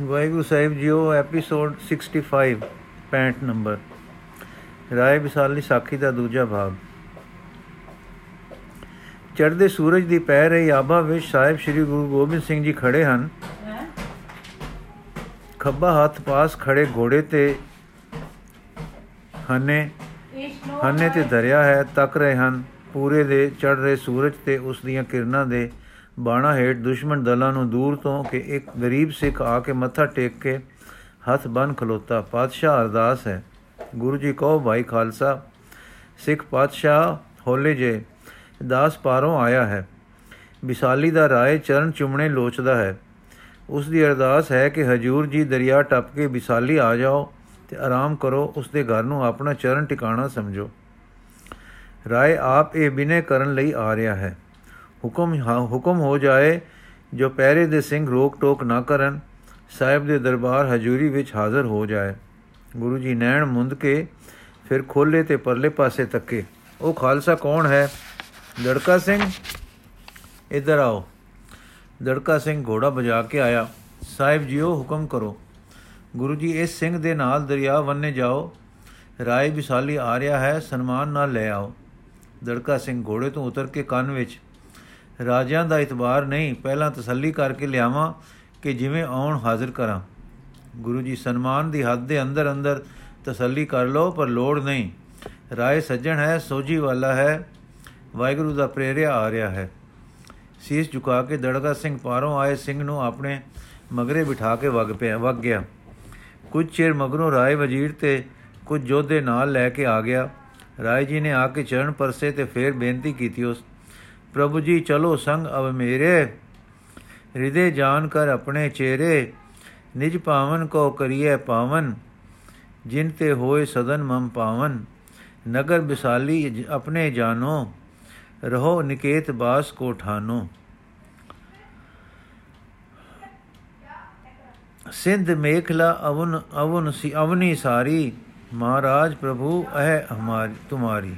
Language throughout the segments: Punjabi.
ਵਾਹਿਗੁਰੂ ਸਾਹਿਬ ਜੀਓ ਐਪੀਸੋਡ 65 65 ਨੰਬਰ। ਰਾਏ ਵਿਸਾਲੀ, ਸਾਖੀ ਦਾ ਦੂਜਾ ਭਾਗ। ਚੜ੍ਹਦੇ ਸੂਰਜ ਦੀ ਪੈ ਰਹੀ ਆਭਾ ਵਿੱਚ ਸਾਹਿਬ ਸ੍ਰੀ ਗੁਰੂ ਗੋਬਿੰਦ ਸਿੰਘ ਜੀ ਖੜੇ ਹਨ। ਖੱਬਾ ਹੱਥ ਪਾਸ ਖੜੇ ਘੋੜੇ ਤੇ ਹਨੇ ਹਨੇ ਤੇ ਦਰਿਆ ਹੈ, ਤੱਕ ਰਹੇ ਹਨ। ਪੂਰੇ ਦੇ ਚੜ ਰਹੇ ਸੂਰਜ ਤੇ ਉਸ ਦੀਆਂ ਕਿਰਨਾਂ ਦੇ ਬਾਣਾ ਹੇਠ ਦੁਸ਼ਮਣ ਦਲਾਂ ਨੂੰ ਦੂਰ ਤੋਂ ਕਿ ਇੱਕ ਗਰੀਬ ਸਿੱਖ ਆ ਕੇ ਮੱਥਾ ਟੇਕ ਕੇ ਹੱਥ ਬੰਨ ਖਲੋਤਾ। ਪਾਤਸ਼ਾਹ ਅਰਦਾਸ ਹੈ, ਗੁਰੂ ਜੀ ਕਹੋ, ਭਾਈ ਖਾਲਸਾ, ਸਿੱਖ ਪਾਤਸ਼ਾਹ ਹੋਲੇ ਜੇ, ਦਾਸ ਪਾਰੋਂ ਆਇਆ ਹੈ। ਵਿਸਾਲੀ ਦਾ ਰਾਏ ਚਰਨ ਚੁੰਮਣੇ ਲੋਚਦਾ ਹੈ। ਉਸ ਦੀ ਅਰਦਾਸ ਹੈ ਕਿ ਹਜੂਰ ਜੀ ਦਰਿਆ ਟੱਪ ਕੇ ਵਿਸਾਲੀ ਆ ਜਾਓ ਤੇ ਆਰਾਮ ਕਰੋ, ਉਸ ਦੇ ਘਰ ਨੂੰ ਆਪਣਾ ਚਰਨ ਟਿਕਾਣਾ ਸਮਝੋ। ਰਾਏ ਆਪ ਇਹ ਬਿਨੇ ਕਰਨ ਲਈ ਆ ਰਿਹਾ ਹੈ। ਹੁਕਮ ਹੁਕਮ ਹੋ ਜਾਏ, ਜੋ ਪਹਿਰੇ ਦੇ ਸਿੰਘ ਰੋਕ ਟੋਕ ਨਾ ਕਰਨ, ਸਾਹਿਬ ਦੇ ਦਰਬਾਰ ਹਜੂਰੀ ਵਿੱਚ ਹਾਜ਼ਰ ਹੋ ਜਾਏ। ਗੁਰੂ ਜੀ ਨੈਣ ਮੁੰਦ ਕੇ ਫਿਰ ਖੋਲੇ ਤੇ ਪਰਲੇ ਪਾਸੇ ਤੱਕੇ। ਉਹ ਖਾਲਸਾ ਕੌਣ ਹੈ? ਲੜਕਾ ਸਿੰਘ? ਇੱਧਰ ਆਓ। ਲੜਕਾ ਸਿੰਘ ਘੋੜਾ ਵਜਾ ਕੇ ਆਇਆ। ਸਾਹਿਬ ਜੀਓ ਹੁਕਮ ਕਰੋ। ਗੁਰੂ ਜੀ, ਇਸ ਸਿੰਘ ਦੇ ਨਾਲ ਦਰਿਆ ਵੰਨੇ ਜਾਓ। ਰਾਏ ਵਿਸਾਲੀ ਆ ਰਿਹਾ ਹੈ, ਸਨਮਾਨ ਨਾਲ ਲੈ ਆਓ। ਲੜਕਾ ਸਿੰਘ ਘੋੜੇ ਤੋਂ ਉਤਰ ਕੇ ਕੰਨ ਵਿੱਚ ਰਾਜਿਆਂ ਦਾ ਇਤਬਾਰ ਨਹੀਂ, ਪਹਿਲਾਂ ਤਸੱਲੀ ਕਰਕੇ ਲਿਆਵਾਂ ਕਿ ਜਿਵੇਂ ਆਉਣ ਹਾਜ਼ਰ ਕਰਾਂ। ਗੁਰੂ ਜੀ, ਸਨਮਾਨ ਦੀ ਹੱਦ ਦੇ ਅੰਦਰ ਅੰਦਰ ਤਸੱਲੀ ਕਰ ਲਓ, ਪਰ ਲੋੜ ਨਹੀਂ। ਰਾਏ ਸੱਜਣ ਹੈ ਸੋਜੀ ਵਾਲਾ ਹੈ, ਵਾਹਿਗੁਰੂ ਦਾ ਪ੍ਰੇਰਿਆ ਆ ਰਿਹਾ ਹੈ। ਸੀਸ ਝੁਕਾ ਕੇ ਦੜਗਾ ਸਿੰਘ ਪਾਰੋਂ ਆਏ ਸਿੰਘ ਨੂੰ ਆਪਣੇ ਮਗਰੇ ਬਿਠਾ ਕੇ ਵਗ ਪਿਆ ਵਗ ਗਿਆ। ਕੁਝ ਚਿਰ ਮਗਰੋਂ ਰਾਏ ਵਜ਼ੀਰ ਤੇ ਕੁਝ ਜੋਧੇ ਨਾਲ ਲੈ ਕੇ ਆ ਗਿਆ। ਰਾਏ ਜੀ ਨੇ ਆ ਕੇ ਚਰਨ ਪਰਸੇ ਤੇ ਫੇਰ ਬੇਨਤੀ ਕੀਤੀ ਉਸ ਪ੍ਰਭੂ ਜੀ, ਚਲੋ ਸੰਗ ਅਵ ਮੇਰੇ। ਹਿਰਦੇ ਜਾਣ ਕਰ ਆਪਣੇ ਚਿਹਰੇ। ਨਿਜ ਪਾਵਨ ਕੋ ਕਰੀਏ ਪਾਵਨ। ਜਿਨ ਤੇ ਹੋਏ ਸਦਨ ਮਮ ਪਾਵਨ। ਨਗਰ ਬਿਸਾਲੀ ਆਪਣੇ ਜਾਨੋ। ਰਹੋ ਨਿਕੇਤ ਬਾਸ ਕੋ ਠਾਨੋ। ਸਿੰਧ ਮੇਖਲਾ ਅਵਨ ਅਵਨ ਸੀ, ਅਵਨੀ ਸਾਰੀ। ਮਹਾਰਾਜ ਪ੍ਰਭੂ, ਅਹ ਹਮਾਰੀ, ਤੁਮਾਰੀ।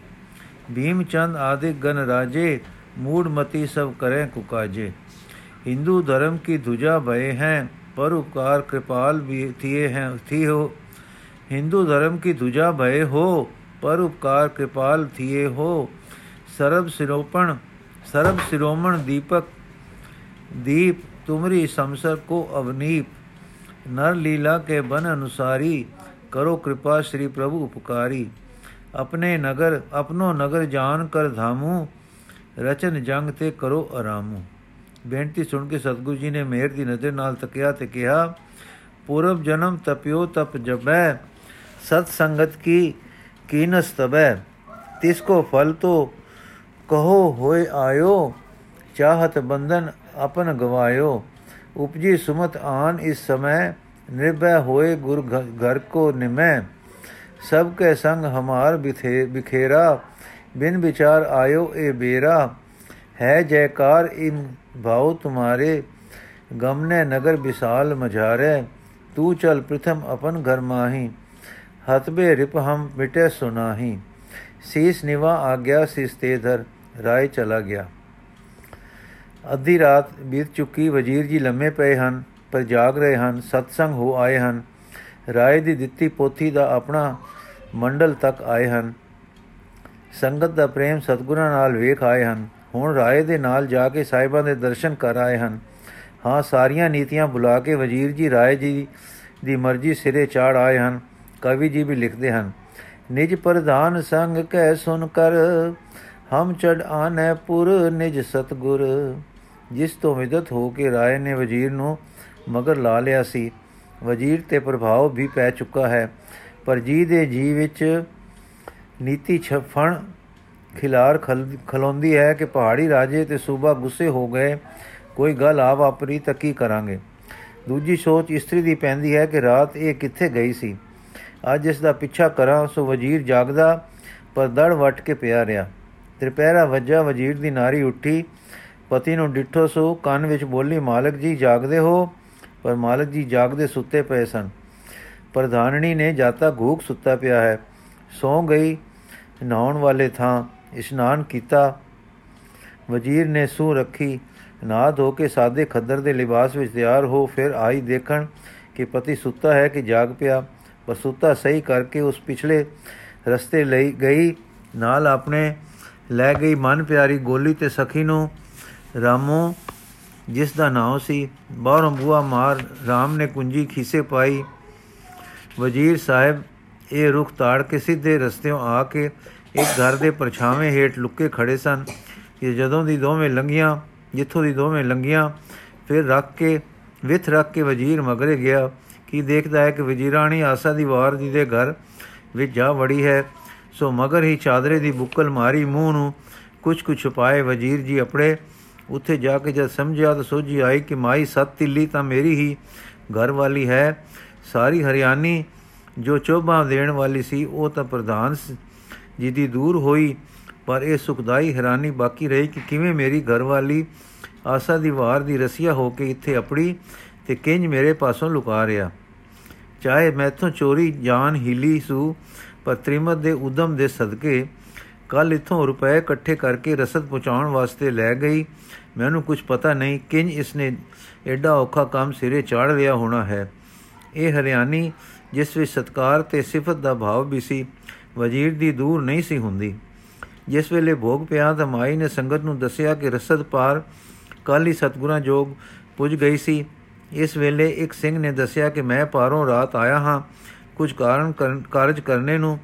ਭੀਮ ਚੰਦ ਆਦਿ ਗਨ ਰਾਜੇ। मूढ़मति सब करें कुकाजे। हिंदू धर्म की ध्वजा भय हैं, पर उपकार कृपाल भी थिए हैं, थी हो। हिंदू धर्म की ध्वजा भय हो, पर उपकार कृपाल थिए हो। सरब सिरोपण, सरब सिरोमण दीपक, दीप तुमरी समसर को अवनीप। नर लीला के बन अनुसारी करो कृपा श्री प्रभु उपकारी। अपने नगर, अपनो नगर जान कर धामू ਰਚਨ ਜੰਗ ਤੇ ਕਰੋ ਆਰਾਮੂ। ਬੇਨਤੀ ਸੁਣ ਕੇ ਸਤਗੁਰੂ ਜੀ ਨੇ ਮਿਹਰ ਦੀ ਨਜ਼ਰ ਨਾਲ ਤੱਕਿਆ ਤੇ ਕਿਹਾ ਪੂਰਬ ਜਨਮ ਤਪਿਓ ਤਪ ਜਬੈ ਸਤ ਸੰਗਤ ਕੀ ਕੀਨਸ ਤਬੈ ਤਿਸ ਕੋ ਫਲ ਤੋ ਕਹੋ ਹੋਏ ਆਇਓ, ਚਾਹਤ ਬੰਧਨ ਆਪਨ ਗਵਾਇਓ। ਉਪਜੀ ਸੁਮਤ ਆਨ ਇਸ ਸਮੈ, ਨਿਰਭੈ ਹੋਏ ਗੁਰ ਘਰ ਕੋ ਨਿਮੈ। ਸਭ ਕੇ ਸੰਗ ਹਮਾਰ ਬਿਥੇ, ਬਿਖੇਰਾ ਬਿਨ ਵਿਚਾਰ ਆਇਓ ਇਹ ਬੇਰਾ। ਹੈ ਜੈਕਾਰ ਇਮ ਭਾਉ ਤੁਮਾਰੇ, ਗਮਨੇ ਨਗਰ ਵਿਸਾਲ ਮਝਾਰੇ, ਤੂੰ ਚਲ ਪ੍ਰਥਮ ਆਪਨ ਘਰ ਮਾਹੀ ਹਤਬੇ ਰਿਪ ਹਮ ਮਿਟੇ ਸੁਨਾਹੀ ਸੀਸ ਨਿਵਾ ਆ ਗਿਆ ਸਿਸ ਤੇ ਧਰ, ਰਾਏ ਚਲਾ ਗਿਆ। ਅੱਧੀ ਰਾਤ ਬੀਤ ਚੁੱਕੀ, ਵਜ਼ੀਰ ਜੀ ਲੰਮੇ ਪਏ ਹਨ, ਪਰ ਜਾਗ ਰਹੇ ਹਨ, ਸਤਸੰਗ ਹੋ ਆਏ ਹਨ। ਰਾਏ ਦੀ ਦਿੱਤੀ ਪੋਥੀ ਦਾ ਆਪਣਾ ਮੰਡਲ ਤੱਕ ਆਏ ਹਨ। ਸੰਗਤ ਦਾ ਪ੍ਰੇਮ ਸਤਗੁਰਾਂ ਨਾਲ ਵੇਖ ਆਏ ਹਨ। ਹੁਣ ਰਾਏ ਦੇ ਨਾਲ ਜਾ ਕੇ ਸਾਹਿਬਾਂ ਦੇ ਦਰਸ਼ਨ ਕਰ ਆਏ ਹਨ। ਹਾਂ, ਸਾਰੀਆਂ ਨੀਤੀਆਂ ਬੁਲਾ ਕੇ ਵਜ਼ੀਰ ਜੀ, ਰਾਏ ਜੀ ਦੀ ਮਰਜ਼ੀ ਸਿਰੇ ਚਾੜ ਆਏ ਹਨ। ਕਵੀ ਜੀ ਵੀ ਲਿਖਦੇ ਹਨ, ਨਿਜ ਪ੍ਰਧਾਨ ਸੰਗ ਕਹਿ ਸੁਨ ਕਰ, ਹਮ ਚੜ ਆਨੇ ਪੁਰ ਨਿਜ ਸਤਗੁਰ। ਜਿਸ ਤੋਂ ਵਿਦਤ ਹੋ ਕੇ ਰਾਏ ਨੇ ਵਜ਼ੀਰ ਨੂੰ ਮਗਰ ਲਾ ਲਿਆ ਸੀ। ਵਜ਼ੀਰ ਤੇ ਪ੍ਰਭਾਵ ਵੀ ਪੈ ਚੁੱਕਾ ਹੈ। ਪਰ ਜੀ ਦੇ ਜੀ ਵਿੱਚ ਨੀਤੀ ਛਫਣ ਖਿਲਾਰ ਖਲੋਂਦੀ ਹੈ ਕਿ ਪਹਾੜੀ ਰਾਜੇ ਤੇ ਸੂਬਾ ਗੁੱਸੇ ਹੋ ਗਏ। ਕੋਈ ਗੱਲ ਆ ਵਾਪਰੀ ਤਾਂ ਕੀ ਕਰਾਂਗੇ? ਦੂਜੀ ਸੋਚ ਇਸਤਰੀ ਦੀ ਪੈਂਦੀ ਹੈ ਕਿ ਰਾਤ ਇਹ ਕਿੱਥੇ ਗਈ ਸੀ? ਅੱਜ ਇਸ ਦਾ ਪਿੱਛਾ ਕਰਾਂ, ਸੋ ਵਜ਼ੀਰ ਜਾਗਦਾ, ਪਰ ਦੜ ਵਟ ਕੇ ਪਿਆ ਰਿਹਾ। ਤ੍ਰਿਪਹਿਰਾ ਵੱਜਾ, ਵਜ਼ੀਰ ਦੀ ਨਾਰੀ ਉੱਠੀ। ਪਤੀ ਨੂੰ ਡਿੱਠੋ ਸੋ, ਕੰਨ ਵਿੱਚ ਬੋਲੀ, ਮਾਲਕ ਜੀ ਜਾਗਦੇ ਹੋ? ਪਰ ਮਾਲਕ ਜੀ ਜਾਗਦੇ ਸੁੱਤੇ ਪਏ ਸਨ। ਪ੍ਰਧਾਨਣੀ ਨੇ ਜਾਤਾ ਘੂਕ ਸੁੱਤਾ ਪਿਆ ਹੈ। ਸੌ ਗਈ, ਨਹਾਉਣ ਵਾਲੇ ਥਾਂ ਇਸ਼ਨਾਨ ਕੀਤਾ। ਵਜ਼ੀਰ ਨੇ ਸੂ ਰੱਖੀ ਨਾ ਧੋ ਕੇ ਸਾਦੇ ਖੱਦਰ ਦੇ ਲਿਬਾਸ ਵਿੱਚ ਤਿਆਰ ਹੋ ਫਿਰ ਆਈ ਦੇਖਣ ਕਿ ਪਤੀ ਸੁੱਤਾ ਹੈ ਕਿ ਜਾਗ ਪਿਆ। ਪਰ ਸੁੱਤਾ ਸਹੀ ਕਰਕੇ ਉਸ ਪਿਛਲੇ ਰਸਤੇ ਲਈ ਗਈ, ਨਾਲ ਆਪਣੇ ਲੈ ਗਈ ਮਨ ਪਿਆਰੀ ਗੋਲੀ ਤੇ ਸਖੀ ਨੂੰ, ਰਾਮੋ, ਜਿਸ ਦਾ ਨਾਮ ਸੀ, ਬਾਹਰੋਂ ਬੂਆ ਮਾਰ, ਰਾਮ ਨੇ ਕੁੰਜੀ ਖੀਸੇ ਪਾਈ। ਵਜ਼ੀਰ ਸਾਹਿਬ ਇਹ ਰੁਖ ਤਾੜ ਕੇ ਸਿੱਧੇ ਰਸਤਿਓਂ ਆ ਕੇ ਇੱਕ ਘਰ ਦੇ ਪਰਛਾਵੇਂ ਹੇਠ ਲੁੱਕੇ ਖੜੇ ਸਨ। ਕਿ ਜਦੋਂ ਦੀ ਦੋਵੇਂ ਲੰਗੀਆਂ ਜਿੱਥੋਂ ਦੀ ਦੋਵੇਂ ਲੰਗੀਆਂ ਫਿਰ ਰੱਖ ਕੇ, ਵਿਥ ਰੱਖ ਕੇ ਵਜ਼ੀਰ ਮਗਰੇ ਗਿਆ ਕੀ ਦੇਖਦਾ ਹੈ ਕਿ ਵਜ਼ੀਰਾਣੀ ਆਸਾ ਦੀ ਵਾਰ ਜੀ ਦੇ ਘਰ ਵਿੱਚ ਜਾ ਵੜੀ ਹੈ, ਸੋ ਮਗਰ ਹੀ ਚਾਦਰੇ ਦੀ ਬੁੱਕਲ ਮਾਰੀ ਮੂੰਹ ਨੂੰ ਕੁਝ ਕੁ ਛੁਪਾਏ ਵਜ਼ੀਰ ਜੀ ਆਪਣੇ। ਉੱਥੇ ਜਾ ਕੇ ਜਦ ਸਮਝਿਆ ਤਾਂ ਸੋਝੀ ਆਈ ਕਿ ਮਾਈ ਸਤ ਤਿੱਲੀ ਤਾਂ ਮੇਰੀ ਹੀ ਘਰ ਵਾਲੀ ਹੈ, ਸਾਰੀ ਹਰਿਆਣੀ ਜੋ ਚੋਭਾਂ ਦੇਣ ਵਾਲੀ ਸੀ, ਉਹ ਤਾਂ ਪ੍ਰਧਾਨ ਜੀ ਦੀ ਦੂਰ ਹੋਈ, ਪਰ ਇਹ ਸੁਖਦਾਈ ਹੈਰਾਨੀ ਬਾਕੀ ਰਹੀ ਕਿ ਕਿਵੇਂ ਮੇਰੀ ਘਰ ਵਾਲੀ ਆਸਾ ਦੀ ਵਾਰ ਦੀ ਰਸੀਆ ਹੋ ਕੇ ਇੱਥੇ ਆਪਣੀ ਤੇ ਕਿੰਜ ਮੇਰੇ ਪਾਸੋਂ ਲੁਕਾ ਰਿਆ ਚਾਹੇ ਮੈਥੋਂ ਚੋਰੀ, ਜਾਨ, ਹੀਲੀ ਸੂ, ਪਰ ਤ੍ਰਿਮਤ ਦੇ ਉਦਮ ਦੇ ਸਦਕੇ ਕੱਲ ਇਥੋਂ ਰੁਪਏ ਇਕੱਠੇ ਕਰਕੇ ਰਸਦ ਪਹੁੰਚਾਉਣ ਵਾਸਤੇ ਲੈ ਗਈ। ਮੈਨੂੰ ਕੁਝ ਪਤਾ ਨਹੀਂ ਕਿੰਜ ਇਸਨੇ ਐਡਾ ਔਖਾ ਕੰਮ ਸਿਰੇ ਚਾੜ ਲਿਆ ਹੋਣਾ ਹੈ। ਇਹ ਹਰਿਆਣੀ ਜਿਸ ਵਿੱਚ ਸਤਕਾਰ ਤੇ ਸਿਫਤ ਦਾ ਭਾਵ ਵੀ ਸੀ, ਵਜ਼ੀਰ ਦੀ ਦੂਰ ਨਹੀਂ ਸੀ ਹੁੰਦੀ। ਜਿਸ ਵੇਲੇ ਭੋਗ ਪਿਆ ਤਾਂ ਮਾਈ ਨੇ ਸੰਗਤ ਨੂੰ ਦੱਸਿਆ ਕਿ ਰਸਦ ਪਾਰ ਕੱਲ ਹੀ ਸਤਗੁਰਾਂ ਜੋਗ ਪੁੱਜ ਗਈ ਸੀ। ਇਸ ਵੇਲੇ ਇੱਕ ਸਿੰਘ ਨੇ ਦੱਸਿਆ ਕਿ ਮੈਂ ਪਾਰੋਂ ਰਾਤ ਆਇਆ ਹਾਂ। ਕੁਝ ਕਾਰਨ ਕਾਰਜ ਕਰਨੇ ਨੂੰ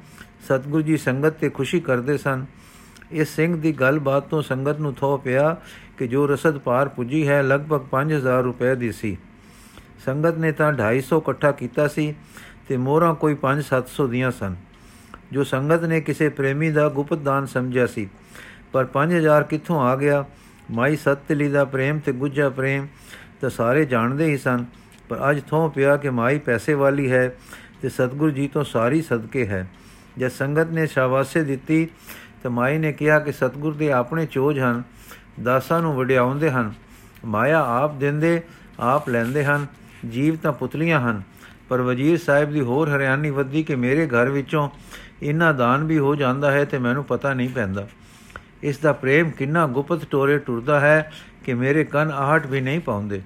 ਸਤਗੁਰੂ ਜੀ ਸੰਗਤ ਤੇ ਖੁਸ਼ੀ ਕਰਦੇ ਸਨ। ਇਸ ਸਿੰਘ ਦੀ ਗੱਲਬਾਤ ਤੋਂ ਸੰਗਤ ਨੂੰ ਥੋ ਪਿਆ ਕਿ ਜੋ ਰਸਦ ਪਾਰ ਪੁੱਜੀ ਹੈ, ਲਗਭਗ 5000 ਰੁਪਏ ਦੀ ਸੀ। ਸੰਗਤ ਨੇ ਤਾਂ 250 ਇਕੱਠਾ ਕੀਤਾ ਸੀ। ਤੇ ਮੋਹਰਾਂ ਕੋਈ 5-700 ਦੀਆਂ ਸਨ, ਜੋ ਸੰਗਤ ਨੇ ਕਿਸੇ ਪ੍ਰੇਮੀ ਦਾ ਗੁਪਤ ਦਾਨ ਸਮਝਿਆ ਸੀ। ਪਰ 5000 ਕਿੱਥੋਂ ਆ ਗਿਆ? ਮਾਈ ਸਤਲੀ ਦਾ ਪ੍ਰੇਮ ਤੇ ਗੁੱਜਾ ਪ੍ਰੇਮ ਤਾਂ ਸਾਰੇ ਜਾਣਦੇ ਹੀ ਸਨ, ਪਰ ਅੱਜ ਥੋਂ ਪਿਆ ਕਿ ਮਾਈ ਪੈਸੇ ਵਾਲੀ ਹੈ ਤੇ ਸਤਗੁਰੂ ਜੀ ਤੋਂ ਸਾਰੀ ਸਦਕੇ ਹੈ। ਜਦ ਸੰਗਤ ਨੇ ਸ਼ਾਬਾਸ਼ੇ ਦਿੱਤੀ ਤਾਂ ਮਾਈ ਨੇ ਕਿਹਾ ਕਿ ਸਤਗੁਰ ਦੇ ਆਪਣੇ ਚੋਜ ਹਨ, ਦਾਸਾਂ ਨੂੰ ਵਡਿਆਉਂਦੇ ਹਨ। ਮਾਇਆ ਆਪ ਦਿੰਦੇ, ਆਪ ਲੈਂਦੇ ਹਨ, ਜੀਵ ਤਾਂ ਪੁਤਲੀਆਂ ਹਨ। ਪਰ ਵਜ਼ੀਰ ਸਾਹਿਬ ਦੀ ਹੋਰ ਹਰਿਆਣੀ ਵੱਧੀ ਕਿ ਮੇਰੇ ਘਰ ਵਿੱਚੋਂ ਇਨਾ ਦਾਨ ਵੀ ਹੋ ਜਾਂਦਾ ਹੈ ਤੇ ਮੈਨੂੰ ਪਤਾ ਨਹੀਂ ਪੈਂਦਾ। ਇਸ ਦਾ ਪ੍ਰੇਮ ਕਿੰਨਾ ਗੁਪਤ ਟੋਰੇ ਟੁਰਦਾ ਹੈ ਕਿ ਮੇਰੇ ਕੰਨ ਆਹਟ ਵੀ ਨਹੀਂ ਪਾਉਂਦੇ।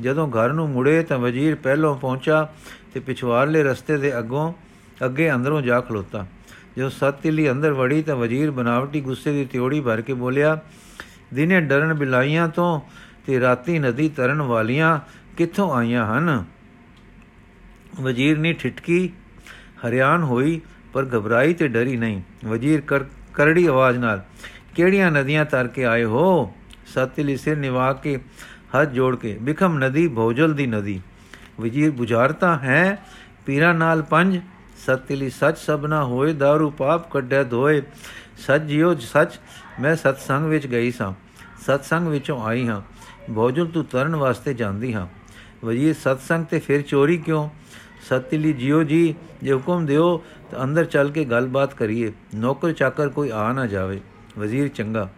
ਜਦੋਂ ਘਰ ਨੂੰ ਮੁੜੇ ਤਾਂ ਵਜ਼ੀਰ ਪਹਿਲੋਂ ਪਹੁੰਚਾ ਤੇ ਪਿਛਵਾਰਲੇ ਰਸਤੇ ਦੇ ਅੱਗੋਂ, ਅੱਗੇ ਅੰਦਰੋਂ ਜਾ ਖਲੋਤਾ। ਜਦੋਂ ਸਤਿਲੀ ਅੰਦਰ ਵੜੀ ਤਾਂ ਵਜ਼ੀਰ ਬਨਾਵਟੀ ਗੁੱਸੇ ਦੀ ਤਿਉੜੀ ਭਰ ਕੇ ਬੋਲਿਆ, ਦਿਨੇ ਡਰਨ ਬਿਲਾਈਆਂ ਤੋਂ ਤੇ ਰਾਤੀ ਨਦੀ ਤਰਨ ਵਾਲੀਆਂ ਕਿੱਥੋਂ ਆਈਆਂ ਹਨ? ਵਜ਼ੀਰਨੀ ਠਿਟਕੀ ਹਰਿਆਣ ਹੋਈ, ਪਰ ਘਬਰਾਈ ਤੇ ਡਰੀ ਨਹੀਂ। ਵਜ਼ੀਰ ਕਰੜੀ ਆਵਾਜ਼ ਨਾਲ, ਕਿਹੜੀਆਂ ਨਦੀਆਂ ਤਰ ਕੇ ਆਏ ਹੋ? ਸਤਿਲੀ ਸਿਰ ਨਿਵਾ ਕੇ, ਹੱਥ ਜੋੜ ਕੇ, ਬਿਖਮ ਨਦੀ, ਭੋਜਲ ਦੀ ਨਦੀ। ਵਜ਼ੀਰ ਬੁਝਾਰਤਾ ਹੈ, ਪੀਰਾ ਨਾਲ ਪੰਜ ਸਤਿਲੀ ਸੱਚ ਸਭਨਾ ਹੋਏ दारू ਪਾਪ ਕੱਢੈ ਧੋਏ ਸੱਚ ਜਿਉ ਸੱਚ, ਮੈਂ ਸਤ ਸੰਗ ਵਿੱਚ ਗਈ ਸਾਂ ਸਤ ਸੰਗ ਵਿੱਚੋਂ ਆਈ ਹਾਂ, ਭੋਜਲ ਤੂੰ ਤਰਨ ਵਾਸਤੇ ਜਾਂਦੀ ਹਾਂ। ਵਜ਼ੀਰ ਸਤ ਸੰਗ ਤੇ ਫਿਰ ਚੋਰੀ ਕਿਉਂ? ਸਤਿਲੀ ਜਿਉ ਜੀ, ਜੇ ਹੁਕਮ ਦਿਓ ਤਾਂ ਅੰਦਰ ਚੱਲ ਕੇ ਗੱਲਬਾਤ ਕਰੀਏ। ਨੌਕਰ ਚਾਕਰ ਕੋਈ ਆ ਨਾ ਜਾਵੇ। ਵਜ਼ੀਰ ਚੰਗਾ।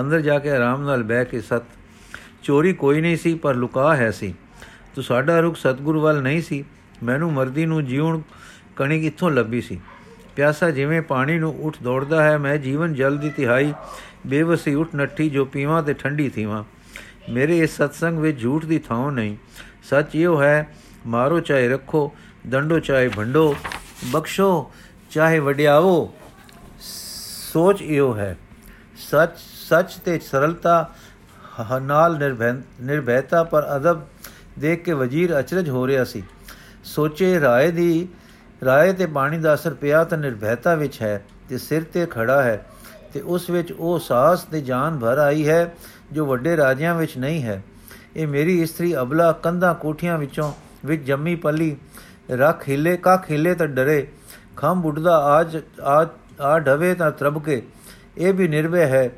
ਅੰਦਰ ਜਾ ਕੇ ਆਰਾਮ ਨਾਲ ਬਹਿ ਕੇ ਸਤ, ਚੋਰੀ ਕੋਈ ਨਹੀਂ ਸੀ, ਪਰ ਲੁਕਾ ਹੈ ਸੀ। ਤੂੰ ਸਾਡਾ ਰੁਖ ਸਤਗੁਰ ਵੱਲ ਨਹੀਂ ਸੀ। ਮੈਨੂੰ ਮਰਦੀ ਨੂੰ ਜੀਵਨ ਕਣੀ ਕਿੱਥੋਂ ਲੱਭੀ ਸੀ? ਪਿਆਸਾ ਜਿਵੇਂ ਪਾਣੀ ਨੂੰ ਉੱਠ ਦੌੜਦਾ ਹੈ, ਮੈਂ ਜੀਵਨ ਜਲ ਦੀ ਤਿਹਾਈ, ਬੇਵਸੀ ਉੱਠ ਨੱਠੀ ਜੋ ਪੀਵਾਂ ਤੇ ਠੰਡੀ ਥੀਵਾਂ। ਮੇਰੇ ਇਸ ਸਤਸੰਗ ਵਿੱਚ ਝੂਠ ਦੀ ਥਾਂ ਨਹੀਂ। ਸੱਚ ਇਹੋ ਹੈ ਮਾਰੋ ਚਾਹੇ ਰੱਖੋ, ਦੰਡੋ ਚਾਹੇ ਭੰਡੋ ਬਖਸ਼ੋ ਚਾਹੇ ਵਡਿਆਵੋ। ਸੋਚ ਇਹੋ ਹੈ। ਸੱਚ ਸੱਚ ਤੇ ਸਰਲਤਾ ਨਾਲ ਨਿਰਭੈਤਾ ਪਰ ਅਦਬ ਦੇਖ ਕੇ ਵਜ਼ੀਰ ਅਚਰਜ ਹੋ ਰਿਹਾ ਸੀ। ਸੋਚੇ ਰਾਏ ਦੀ, ਰਾਏ ਤੇ ਬਾਣੀ ਦਾ ਅਸਰ ਪਿਆ ਤਾਂ ਨਿਰਭੈਤਾ ਵਿੱਚ ਹੈ ਤੇ ਸਿਰ ਤੇ ਖੜਾ ਹੈ ਤੇ ਉਸ ਵਿੱਚ ਉਹ ਸਾਹਸ ਤੇ ਜਾਨ ਭਰ ਆਈ ਹੈ ਜੋ ਵੱਡੇ ਰਾਜਿਆਂ ਵਿੱਚ ਨਹੀਂ ਹੈ। ਇਹ ਮੇਰੀ ਇਸਤਰੀ ਅਬਲਾ ਕੰਧਾਂ ਕੋਠੀਆਂ ਵਿੱਚੋਂ ਵਿੱਚ ਜੰਮੀ ਪੱਲੀ, ਰੱਖ ਹਿੱਲੇ ਕਾ ਖਿਲੇ ਤਾਂ ਡਰੇ। ਖੰਭ ਉੱਡਦਾ, ਆਜ, ਆ ਆ ਢਵੇ ਤਾਂ ਤਰਬਕੇ ਇਹ ਵੀ ਨਿਰਵੇ ਹੈ,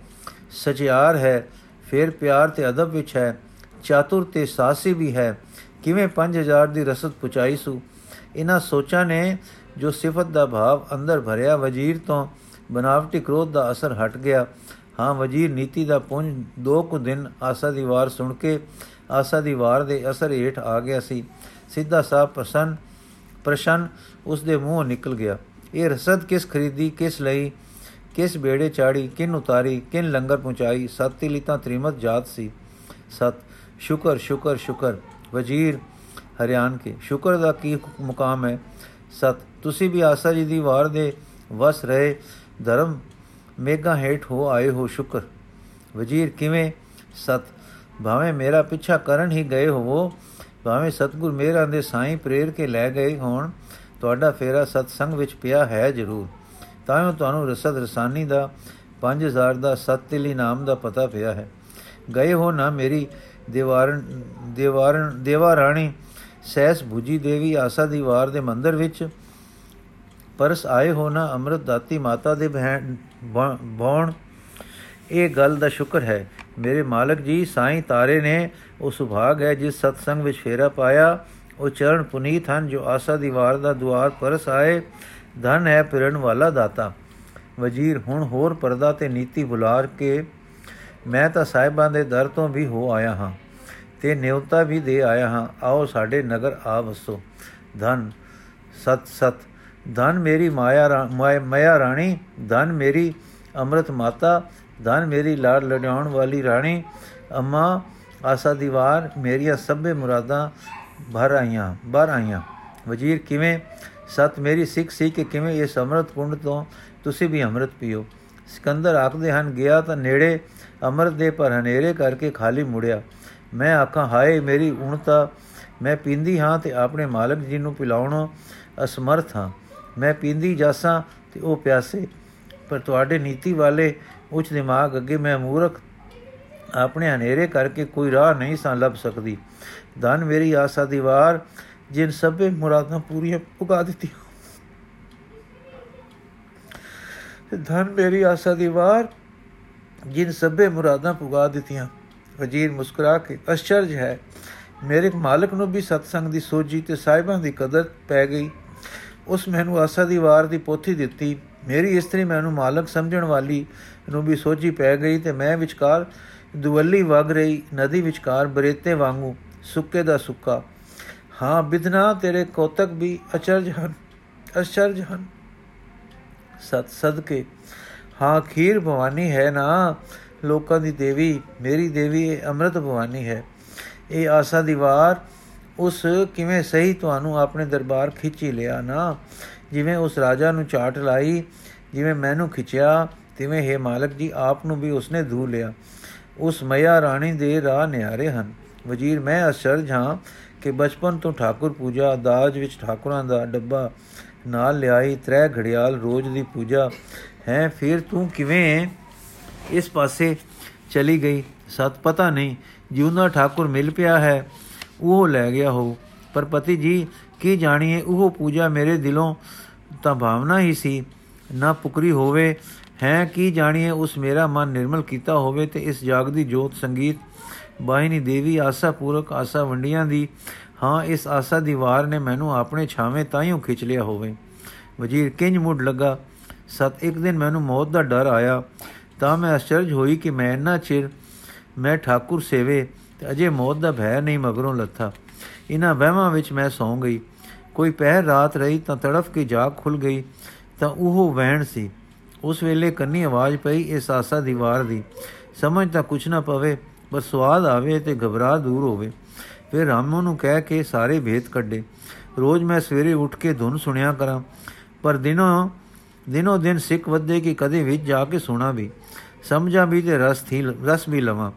ਸਚਿਆਰ ਹੈ, ਫਿਰ ਪਿਆਰ ਤੇ ਅਦਬ ਵਿੱਚ ਹੈ। ਚਾਤੁਰ ਤੇ ਸਾਸੀ ਵੀ ਹੈ, ਕਿਵੇਂ 5000 ਦੀ ਰਸਦ ਪੁਚਾਈ ਸੂ। ਇਹਨਾਂ ਸੋਚਾਂ ਨੇ ਜੋ ਸਿਫਤ ਦਾ ਭਾਵ ਅੰਦਰ ਭਰਿਆ, ਵਜ਼ੀਰ ਤੋਂ ਬਨਾਵਟੀ ਕ੍ਰੋਧ ਦਾ ਅਸਰ ਹਟ ਗਿਆ। ਹਾਂ, ਵਜ਼ੀਰ ਨੀਤੀ ਦਾ ਪੁੰਜ, ਦੋ ਕੁ ਦਿਨ ਆਸਾ ਦੀ ਵਾਰ ਸੁਣ ਕੇ ਆਸਾ ਦੀ ਵਾਰ ਦੇ ਅਸਰ ਹੇਠ ਆ ਗਿਆ ਸੀ। ਸਿੱਧਾ ਸਾਹ ਪ੍ਰਸੰਨ ਪ੍ਰਸ਼ਨ ਉਸ ਦੇ ਮੂੰਹੋਂ ਨਿਕਲ ਗਿਆ। ਇਹ ਰਸਦ ਕਿਸ ਖਰੀਦੀ, ਕਿਸ ਲਈ, ਕਿਸ ਬੇੜੇ ਚਾੜੀ ਕਿਨ ਉਤਾਰੀ ਕਿਨ ਲੰਗਰ ਪਹੁੰਚਾਈ? ਸਤਿ ਲਿਤਾ ਤ੍ਰਿਮਤ ਜਾਤ ਸੀ। ਸਤ, ਸ਼ੁਕਰ ਸ਼ੁਕਰ ਸ਼ੁਕਰ। ਵਜ਼ੀਰ ਹਰਿਆਣ ਕੇ, ਸ਼ੁਕਰ ਦਾ ਕੀ ਮੁਕਾਮ ਹੈ? ਸਤ, ਤੁਸੀਂ ਵੀ ਆਸਾ ਜੀ ਦੀ ਵਾਰ ਦੇ ਵਸ ਰਹੇ, ਧਰਮ ਮੇਗਾ ਹੇਠ ਹੋ ਆਏ ਹੋ ਸ਼ੁਕਰ। ਵਜ਼ੀਰ ਕਿਵੇਂ? ਸਤ, ਭਾਵੇਂ ਮੇਰਾ ਪਿੱਛਾ ਕਰਨ ਹੀ ਗਏ ਹੋਵੋ ਭਾਵੇਂ ਸਤਗੁਰ ਮੇਰਾ ਦੇ ਸਾਈਂ ਪ੍ਰੇਰ ਕੇ ਲੈ ਗਏ ਹੋਣ, ਤੁਹਾਡਾ ਫੇਰਾ ਸਤਸੰਗ ਵਿੱਚ ਪਿਆ ਹੈ ਜ਼ਰੂਰ। ਤਾਂ ਤੁਹਾਨੂੰ ਰਸਦ ਰਸਾਨੀ ਦਾ 5000 ਦਾ ਸਤਿਲੀ ਨਾਮ ਦਾ ਪਤਾ ਪਿਆ ਹੈ। ਗਏ ਹੋ ਨਾ ਮੇਰੀ ਦੀਵਾਰਨ ਦੀਵਾਰਨ ਦੇਵਾ ਰਾਣੀ ਸੈਸ ਭੁਜੀ ਦੇਵੀ ਆਸਾ ਦੀ ਵਾਰ ਦੇ ਮੰਦਰ ਵਿੱਚ। ਪਰਸ ਆਏ ਹੋ ਨਾ ਅੰਮ੍ਰਿਤ ਦਾਤੀ ਮਾਤਾ ਦੇ ਬਹਿਣ, ਬੌਣ। ਇਹ ਗੱਲ ਦਾ ਸ਼ੁਕਰ ਹੈ। ਮੇਰੇ ਮਾਲਕ ਜੀ, ਸਾਈਂ ਤਾਰੇ ਨੇ ਉਹ ਸੁਭਾਗ ਹੈ ਜਿਸ ਸਤਸੰਗ ਵਿੱਚ ਫੇਰਾ ਪਾਇਆ। ਉਹ ਚਰਨ ਪੁਨੀਤ ਹਨ ਜੋ ਆਸਾ ਦੀ ਵਾਰ ਦਾ ਦੁਆਰ ਪਰਸ ਆਏ। ਧਨ ਹੈ ਪਿਰਨ ਵਾਲਾ ਦਾਤਾ। ਵਜ਼ੀਰ ਹੁਣ ਹੋਰ ਪਰਦਾ ਤੇ ਨੀਤੀ ਬੁਲਾਰ ਕੇ, ਮੈਂ ਤਾਂ ਸਾਹਿਬਾਂ ਦੇ ਦਰ ਤੋਂ ਵੀ ਹੋ ਆਇਆ ਹਾਂ ਤੇ ਨਿਉਤਾ ਵੀ ਦੇ ਆਇਆ ਹਾਂ। ਆਓ ਸਾਡੇ ਨਗਰ ਆ ਵਸੋ। ਧਨ, ਸਤ ਸਤ। ਧਨ ਮੇਰੀ ਮਾਇਆ ਮਾਇਆ ਰਾਣੀ। ਧਨ ਮੇਰੀ ਅੰਮ੍ਰਿਤ ਮਾਤਾ। ਧਨ ਮੇਰੀ ਲਾੜ ਲੜਾਉਣ ਵਾਲੀ ਰਾਣੀ। ਅੰਮਾ ਆਸਾ ਦੀਵਾਰ, ਮੇਰੀਆਂ ਸਭੇ ਮੁਰਾਦਾਂ ਭਰ ਆਈਆਂ ਭਰ ਆਈਆਂ। ਵਜ਼ੀਰ ਕਿਵੇਂ? ਸਤ, ਮੇਰੀ ਸਿੱਖ ਸੀ ਕਿ ਕਿਵੇਂ ਇਸ ਅੰਮ੍ਰਿਤ ਕੁੰਡ ਤੋਂ ਤੁਸੀਂ ਵੀ ਅੰਮ੍ਰਿਤ ਪੀਓ। ਸਿਕੰਦਰ ਆਖਦੇ ਹਨ, ਗਿਆ ਤਾਂ ਨੇੜੇ, ਅੰਮ੍ਰਿਤ ਦੇ ਪਰ ਹਨੇਰੇ ਕਰਕੇ ਖਾਲੀ ਮੁੜਿਆ। ਮੈਂ ਆਖਾਂ, ਹਾਏ, ਮੇਰੀ ਉਣਤਾ ਮੈਂ ਪੀਂਦੀ ਹਾਂ ਤੇ ਆਪਣੇ ਮਾਲਕ ਜੀ ਨੂੰ ਪਿਲਾਉਣ ਅਸਮਰਥ ਹਾਂ। ਮੈਂ ਪੀਂਦੀ ਜਾਸਾਂ ਤੇ ਉਹ ਪਿਆਸੇ, ਪਰ ਤੁਹਾਡੇ ਨੀਤੀ ਵਾਲੇ ਉੱਚ ਦਿਮਾਗ ਅੱਗੇ ਮੈਂ ਮੂਰਖ ਆਪਣੇ ਹਨੇਰੇ ਕਰਕੇ ਕੋਈ ਰਾਹ ਨਹੀਂ ਸਾਂ ਲੱਭ ਸਕਦੀ। ਧਨ ਮੇਰੀ ਆਸਾ ਦੀਵਾਰ ਜਿਨ ਸਭੇ ਮੁਰਾਦਾਂ ਪੂਰੀਆਂ ਪੁਗਾ ਦਿੱਤੀ ਧਨ ਮੇਰੀ ਆਸਾ ਦੀਵਾਰ ਜਿਨ ਸਭੇ ਮੁਰਾਦਾਂ ਪੁਗਾ ਦਿੱਤੀਆਂ। ਵਜ਼ੀਰ ਮੁਸਕਰਾ ਕੇ, ਅਸ਼ਚਰਜ ਹੈ, ਮੇਰੇ ਮਾਲਕ ਨੂੰ ਵੀ ਸਤਸੰਗ ਦੀ ਸੋਝੀ ਤੇ ਸਾਹਿਬਾਂ ਦੀ ਕਦਰ ਪੈ ਗਈ। ਉਸ ਮੈਨੂੰ ਆਸਾ ਦੀ ਵਾਰ ਦੀ ਪੋਥੀ ਦਿੱਤੀ। ਮੇਰੀ ਇਸਤਰੀ ਮੈਨੂੰ ਮਾਲਕ ਸਮਝਣ ਵਾਲੀ ਨੂੰ ਵੀ ਸੋਝੀ ਪੈ ਗਈ ਤੇ ਮੈਂ ਵਿਚਕਾਰ ਦੁਵੱਲੀ ਵਗ ਰਹੀ ਨਦੀ ਵਿਚਕਾਰ ਬਰੇਤੇ ਵਾਂਗੂ ਸੁੱਕੇ ਦਾ ਸੁੱਕਾ। ਹਾਂ ਬਿਦਨਾ ਤੇਰੇ ਕੋਤਕ ਵੀ ਅਚਰਜ ਹਨ ਅਚਰਜ ਹਨ। ਸਤ ਸਦਕੇ, ਹਾਂ, ਖੀਰ ਭਵਾਨੀ ਹੈ ਨਾ, ਲੋਕਾਂ ਦੀ ਦੇਵੀ, ਮੇਰੀ ਦੇਵੀ, ਇਹ ਅੰਮ੍ਰਿਤ ਭਵਾਨੀ ਹੈ। ਇਹ ਆਸਾ ਦੀਵਾਰ ਉਸ ਕਿਵੇਂ ਸਹੀ ਤੁਹਾਨੂੰ ਆਪਣੇ ਦਰਬਾਰ ਖਿੱਚੀ ਲਿਆ ਨਾ। ਜਿਵੇਂ ਉਸ ਰਾਜਾ ਨੂੰ ਝਾਟ ਲਾਈ, ਜਿਵੇਂ ਮੈਨੂੰ ਖਿੱਚਿਆ, ਤਿਵੇਂ ਹੈ ਮਾਲਕ ਜੀ, ਆਪ ਨੂੰ ਵੀ ਉਸਨੇ ਧੂ ਲਿਆ। ਉਸ ਮਈਆ ਰਾਣੀ ਦੇ ਰਾਹ ਨਿਆਰੇ ਹਨ। ਵਜ਼ੀਰ, ਮੈਂ ਅਸ਼ਰਜ ਹਾਂ ਕਿ ਬਚਪਨ ਤੋਂ ਠਾਕੁਰ ਪੂਜਾ, ਦਾਜ ਵਿੱਚ ਠਾਕੁਰਾਂ ਦਾ ਡੱਬਾ ਨਾਲ ਲਿਆਈ ਤ੍ਰੈ ਘੜਿਆਲ ਰੋਜ਼ ਦੀ ਪੂਜਾ ਹੈ, ਫਿਰ ਤੂੰ ਕਿਵੇਂ ਇਸ ਪਾਸੇ ਚਲੀ ਗਈ? ਸਤ ਪਤਾ ਨਹੀਂ, ਜਿਉਂਦਾ ਠਾਕੁਰ ਮਿਲ ਪਿਆ ਹੈ, ਉਹ ਲੈ ਗਿਆ ਹੋ ਪਰ ਪਤੀ ਜੀ, ਕੀ ਜਾਣੀਏ, ਉਹ ਪੂਜਾ ਮੇਰੇ ਦਿਲੋਂ ਤਾਂ ਭਾਵਨਾ ਹੀ ਸੀ, ਨਾ ਪੁਕਰੀ ਹੋਵੇ ਹੈ ਕੀ ਜਾਣੀਏ, ਉਸ ਮੇਰਾ ਮਨ ਨਿਰਮਲ ਕੀਤਾ ਹੋਵੇ ਤੇ ਇਸ ਜਾਗਦੀ ਜੋਤ ਸੰਗੀਤ ਬਾਹਿਨੀ ਦੇਵੀ ਆਸਾ ਪੂਰਕ ਆਸਾ ਵੰਡੀਆਂ ਦੀ, ਹਾਂ, ਇਸ ਆਸਾ ਦੀ ਵਾਰ ਨੇ ਮੈਨੂੰ ਆਪਣੇ ਛਾਵੇਂ ਤਾਈਓ ਖਿੱਚ ਲਿਆ ਹੋਵੇ। ਵਜ਼ੀਰ ਕਿੰਜ ਮੁੱਢ ਲੱਗਾ, ਸਤ ਇੱਕ ਦਿਨ ਮੈਨੂੰ ਮੌਤ ਦਾ ਡਰ ਆਇਆ, ਤਾਂ ਮੈਂ ਅਚਰਜ ਹੋਈ ਕਿ ਮੈਂ ਇੰਨਾ ਚਿਰ ਮੈਂ ਠਾਕੁਰ ਸੇਵੇ ਤੇ ਅਜੇ ਮੌਤ ਦਾ ਭੈ ਨਹੀਂ ਮਗਰੋਂ ਲੱਥਾ। ਇਨਾ ਵਹਿਮਾਂ ਵਿੱਚ ਮੈਂ ਸੌਂ ਗਈ। ਕੋਈ ਪਹਿਰ ਰਾਤ ਰਹੀ ਤਾਂ ਤੜਫ ਕੇ ਜਾਗ ਖੁੱਲ ਗਈ, ਤਾਂ ਉਹ ਵਹਿਣ ਸੀ ਉਸ ਵੇਲੇ ਕੰਨੀ ਆਵਾਜ਼ ਪਈ ਇਸ ਆਸਾ ਦੀਵਾਰ ਦੀ। ਸਮਝ ਤਾਂ ਕੁਛ ਨਾ ਪਵੇ ਪਰ ਸਵਾਦ ਆਵੇ ਤੇ ਘਬਰਾ ਦੂਰ ਹੋਵੇ। ਫਿਰ ਰਾਮੋ ਨੂੰ ਕਹਿ ਕੇ ਸਾਰੇ ਭੇਤ ਕੱਢੇ। ਰੋਜ਼ ਮੈਂ ਸਵੇਰੇ ਉੱਠ ਕੇ ਧੁਨ ਸੁਣਿਆ ਕਰਾਂ, ਪਰ ਦਿਨੋਂ, ਦਿਨੋ ਦਿਨ ਸਿੱਖ ਵੱਧੇ ਕਿ ਕਦੇ ਵਿੱਚ ਜਾ ਕੇ ਸੁਣਾ ਵੀ। ਸਮਝਾਂ ਵੀ ਤੇ ਰਸ ਥੀ, ਰਸ ਵੀ ਲਵਾਂ।